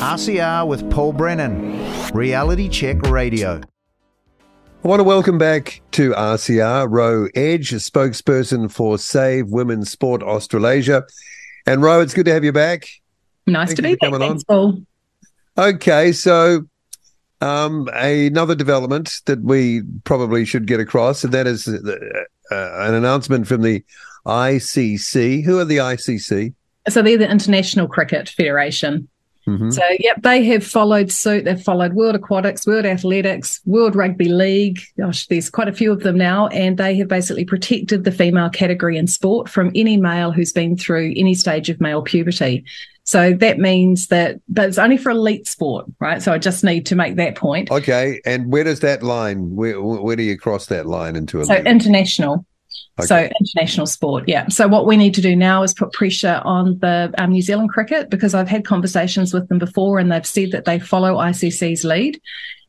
RCR with Paul Brennan, Reality Check Radio. I want to welcome back to RCR Ro Edge, a spokesperson for Save Women's Sport Australasia. And Ro, it's good to have you back. Nice Thank to you be back. coming Thanks, Paul. Okay, so um, another development that we probably should get across, and that is uh, uh, an announcement from the ICC. Who are the ICC? So they're the International Cricket Federation. Mhm. So, yep, they have followed suit. They've followed World Aquatics, World Athletics, World Rugby League. Gosh, there's quite a few of them now. And they have basically protected the female category in sport from any male who's been through any stage of male puberty. So that means that, but it's only for elite sport, right? So I just need to make that point. Okay, and where does that line? Where where do you cross that line into? A So league? International. So international sport, yeah. So what we need to do now is put pressure on the um, New Zealand cricket because I've had conversations with them before and they've said that they follow ICC's lead.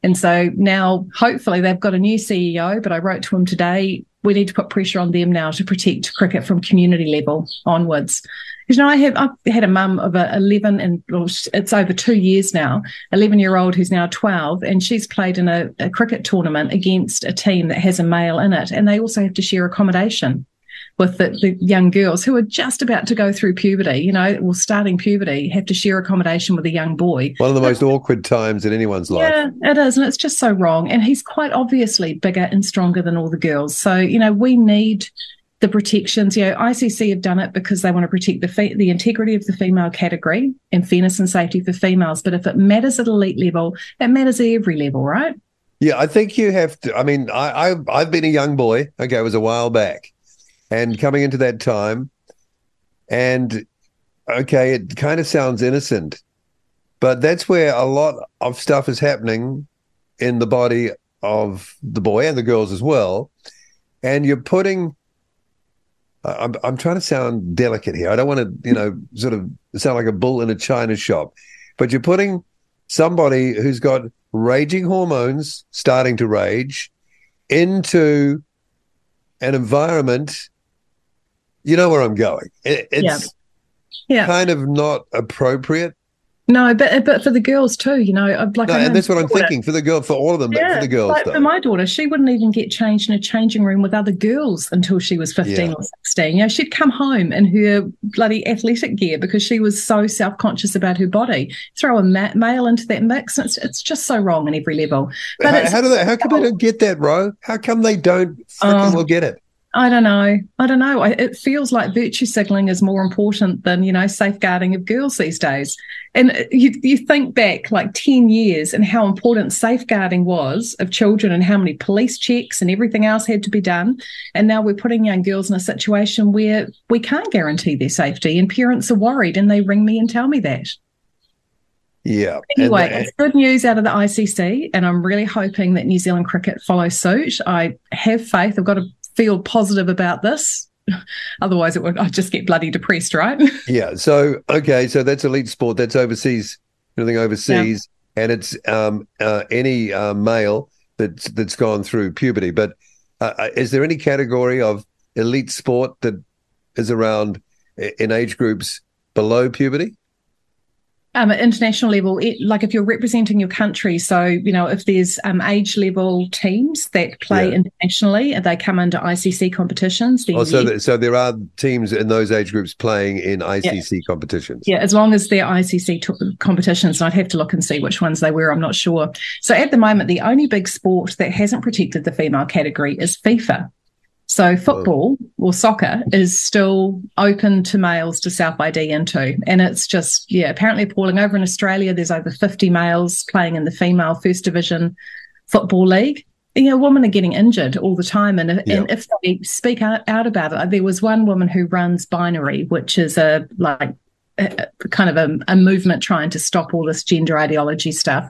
And so now hopefully they've got a new CEO, but I wrote to him today. We need to put pressure on them now to protect cricket from community level onwards. Because you know, I have I've had a mum of a 11 and well, it's over two years now, 11 year old who's now 12, and she's played in a, a cricket tournament against a team that has a male in it, and they also have to share accommodation with the, the young girls who are just about to go through puberty, you know, or starting puberty, have to share accommodation with a young boy. One of the most awkward times in anyone's life. Yeah, it is. And it's just so wrong. And he's quite obviously bigger and stronger than all the girls. So, you know, we need the protections. You know, ICC have done it because they want to protect the fe- the integrity of the female category and fairness and safety for females. But if it matters at elite level, it matters at every level, right? Yeah, I think you have to. I mean, I, I I've been a young boy. Okay, it was a while back, and coming into that time, and okay, it kind of sounds innocent, but that's where a lot of stuff is happening in the body of the boy and the girls as well, and you're putting. I- I'm I'm trying to sound delicate here. I don't want to, you know, sort of sound like a bull in a china shop, but you're putting somebody who's got raging hormones starting to rage into an environment you know where i'm going it, it's Yeah. kind of not appropriate No, but but for the girls too, you know, like no, and that's what i'm daughter- thinking for the girl for all of them but Yeah, for the girls like though. for my daughter, she wouldn't even get changed in a changing room with other girls until she was 15 Yeah. or 16. You know, she'd come home in her bloody athletic gear because she was so self conscious about her body. Throw a ma- male into that mix, and it's, it's just so wrong on every level. But how, how do they how come they don't get that ro how come they don't freaking Um, will get it I don't know. I don't know. I, it feels like virtue signaling is more important than, you know, safeguarding of girls these days. And uh, you, you think back like 10 years and how important safeguarding was of children and how many police checks and everything else had to be done. And now we're putting young girls in a situation where we can't guarantee their safety and parents are worried and they ring me and tell me that. yeah And- Anyway, it's good news out of the ICC, and I'm really hoping that New Zealand cricket follows suit. I have faith. I've got to feel positive about this. Otherwise, it would I'd just get bloody depressed, right? Yeah. So okay, so that's elite sport. That's overseas, anything overseas, and it's um, uh, any uh, male that's that's gone through puberty. But uh, uh, is there any category of elite sport that is around in age groups below puberty? Um, at international level, it, like if you're representing your country, so you know if there's um, age level teams that play Yeah. internationally and they come under ICC competitions, Oh, so that, so there are teams in those age groups playing in ICC competitions. Yeah, as long as they're ICC t- competitions, I'd have to look and see which ones they were. I'm not sure. So at the moment, the only big sport that hasn't protected the female category is FIFA. So football or soccer is still open to males to self ID into, and it's just yeah, apparently appalling. Over in Australia, there's over 50 males playing in the female first division football league. You know, women are getting injured all the time, and, if- and if they speak out, out about it, there was one woman who runs Binary, which is a like kind of a, a movement trying to stop all this gender ideology stuff.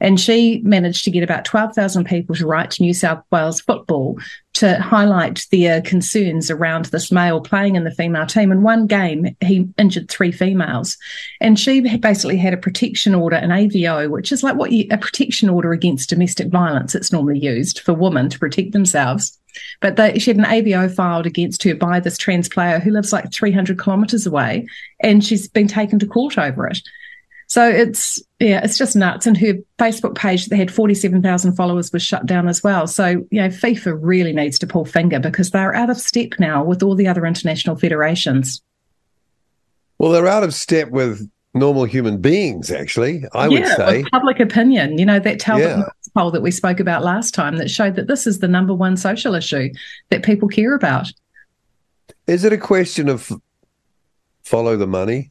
And she managed to get about 12,000 people to write to New South Wales football to highlight their concerns around this male playing in the female team. In one game, he injured three females. And she basically had a protection order, an AVO, which is like what you, a protection order against domestic violence. It's normally used for women to protect themselves. But they, she had an AVO filed against her by this trans player who lives like 300 kilometres away, and she's been taken to court over it. So it's yeah, it's just nuts. And her Facebook page that had forty seven thousand followers was shut down as well. So you know, FIFA really needs to pull finger because they're out of step now with all the other international federations. Well, they're out of step with normal human beings. Actually, I yeah, would say public opinion. You know that Talbot yeah. poll that we spoke about last time that showed that this is the number one social issue that people care about. Is it a question of follow the money?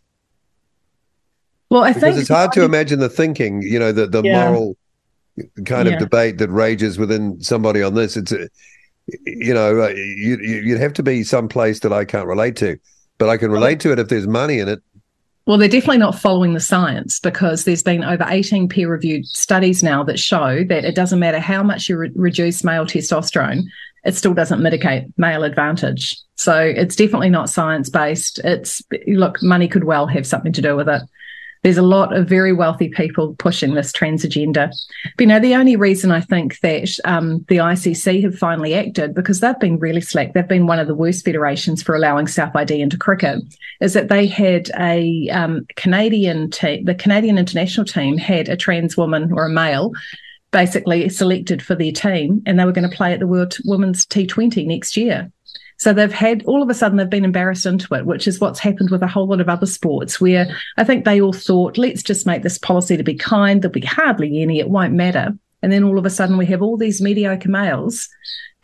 Well, I because think it's hard to imagine the thinking, you know, the the yeah. moral kind of debate that rages within somebody on this. It's, a, you know, uh, you, you'd have to be some place that I can't relate to, but I can relate to it if there's money in it. Well, they're definitely not following the science because there's been over 18 peer reviewed studies now that show that it doesn't matter how much you re- reduce male testosterone, it still doesn't mitigate male advantage. So it's definitely not science based. It's look, money could well have something to do with it. There's a lot of very wealthy people pushing this trans agenda. But you know, the only reason I think that um, the ICC have finally acted because they've been really slack. They've been one of the worst federations for allowing self ID into cricket. Is that they had a um, Canadian team, the Canadian international team had a trans woman or a male basically selected for their team, and they were going to play at the World Women's T20 next year. So they've had all of a sudden they've been embarrassed into it, which is what's happened with a whole lot of other sports where I think they all thought, let's just make this policy to be kind. There'll be hardly any, it won't matter. And then all of a sudden we have all these mediocre males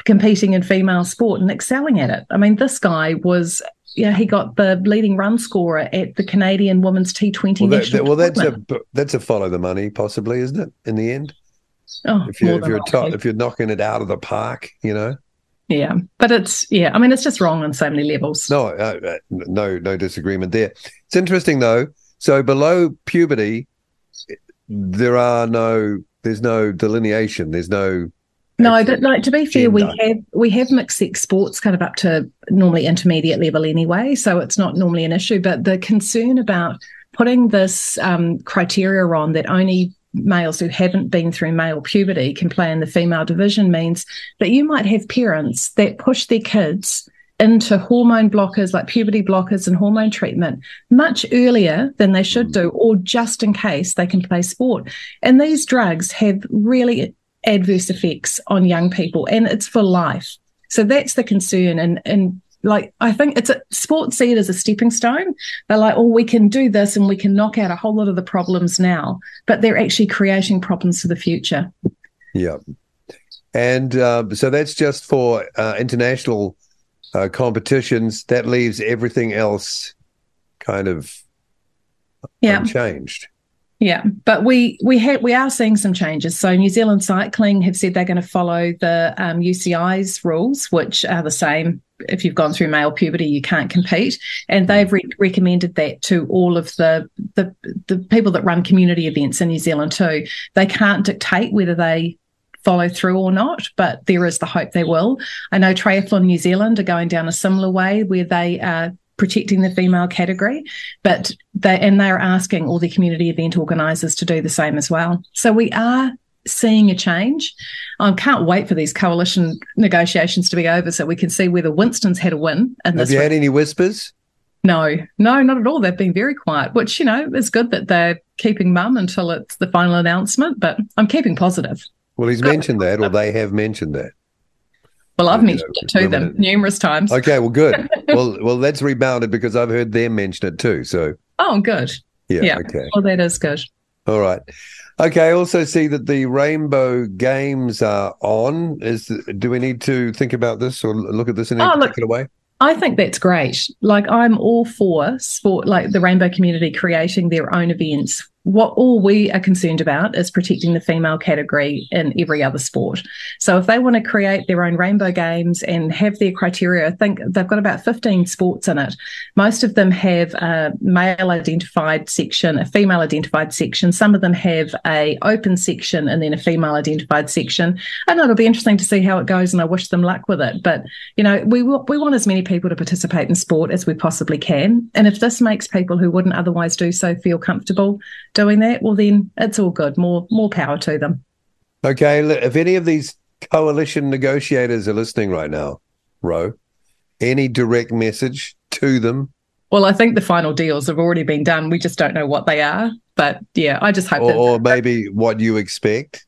competing in female sport and excelling at it. I mean, this guy was yeah, he got the leading run scorer at the Canadian Women's T20 well, that, well that's a that's a follow the money, possibly, isn't it? In the end, oh, if you're if you're to, if you're knocking it out of the park, you know. Yeah, but it's yeah. I mean, it's just wrong on so many levels. No, uh, uh, no, no disagreement there. It's interesting though. So below puberty, there are no. There's no delineation. There's no. No, but like to be fair, gender. we have we have mixed sex sports kind of up to normally intermediate level anyway, so it's not normally an issue. But the concern about putting this um, criteria on that only males who haven't been through male puberty can play in the female division means that you might have parents that push their kids into hormone blockers like puberty blockers and hormone treatment much earlier than they should do, or just in case they can play sport. And these drugs have really adverse effects on young people and it's for life. So that's the concern. And, and like I think it's a sports see it as a stepping stone. They're like, oh, we can do this and we can knock out a whole lot of the problems now, but they're actually creating problems for the future. Yeah, and uh, so that's just for uh, international uh, competitions. That leaves everything else kind of yeah. unchanged. Yeah, but we we have we are seeing some changes. So New Zealand Cycling have said they're going to follow the um, UCI's rules, which are the same. If you've gone through male puberty, you can't compete, and mm. they've re- recommended that to all of the, the the people that run community events in New Zealand too. They can't dictate whether they follow through or not, but there is the hope they will. I know Triathlon New Zealand are going down a similar way where they are protecting the female category, but they and they're asking all the community event organisers to do the same as well. So we are seeing a change. I can't wait for these coalition negotiations to be over so we can see whether Winston's had a win. And Have you had any whispers? No, no, not at all. They've been very quiet, which, you know, is good that they're keeping mum until it's the final announcement, but I'm keeping positive. Well, he's mentioned that, or they have mentioned that. Well, I've mentioned it to them numerous times. Okay, well, good. well, well, that's rebounded because I've heard them mention it too. So, oh, good. Yeah. yeah. Okay. Well, that is good. All right. Okay. I also see that the Rainbow Games are on. Is do we need to think about this or look at this in a oh, particular look, way? I think that's great. Like I'm all for sport, like the rainbow community creating their own events what all we are concerned about is protecting the female category in every other sport. So if they want to create their own rainbow games and have their criteria, I think they've got about 15 sports in it. Most of them have a male identified section, a female identified section. Some of them have a open section and then a female identified section. And it'll be interesting to see how it goes and I wish them luck with it. But, you know, we, we want as many people to participate in sport as we possibly can. And if this makes people who wouldn't otherwise do so feel comfortable, doing that, well, then it's all good. More more power to them. Okay, if any of these coalition negotiators are listening right now, Ro, any direct message to them? Well, I think the final deals have already been done. We just don't know what they are. But yeah, I just hope or, that, or maybe what you expect.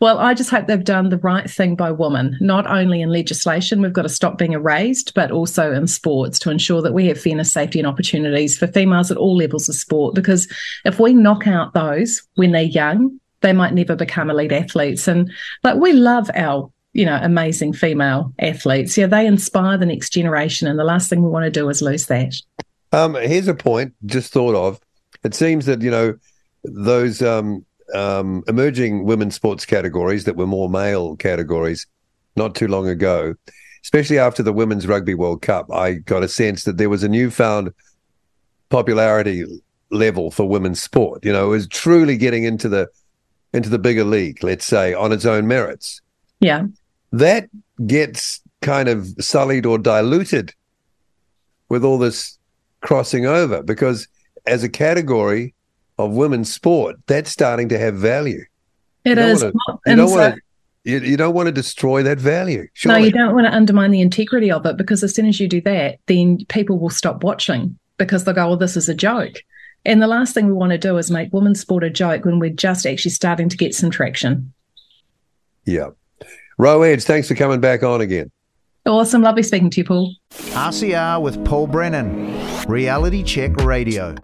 Well, I just hope they've done the right thing by women, not only in legislation, we've got to stop being erased, but also in sports to ensure that we have fairness, safety, and opportunities for females at all levels of sport. Because if we knock out those when they're young, they might never become elite athletes. And like we love our you know, amazing female athletes. Yeah, they inspire the next generation, and the last thing we want to do is lose that. Um, here's a point just thought of. It seems that you know those um, um, emerging women's sports categories that were more male categories not too long ago, especially after the Women's Rugby World Cup, I got a sense that there was a newfound popularity level for women's sport. You know, it was truly getting into the into the bigger league, let's say, on its own merits. Yeah that gets kind of sullied or diluted with all this crossing over because as a category of women's sport, that's starting to have value. It you is. Wanna, you, don't want to, you, you, don't want to destroy that value. Surely. No, you don't want to undermine the integrity of it because as soon as you do that, then people will stop watching because they'll go, well, this is a joke. And the last thing we want to do is make women's sport a joke when we're just actually starting to get some traction. Yeah. Ro Edge, thanks for coming back on again. Awesome. Lovely speaking to you, Paul. RCR with Paul Brennan, Reality Check Radio.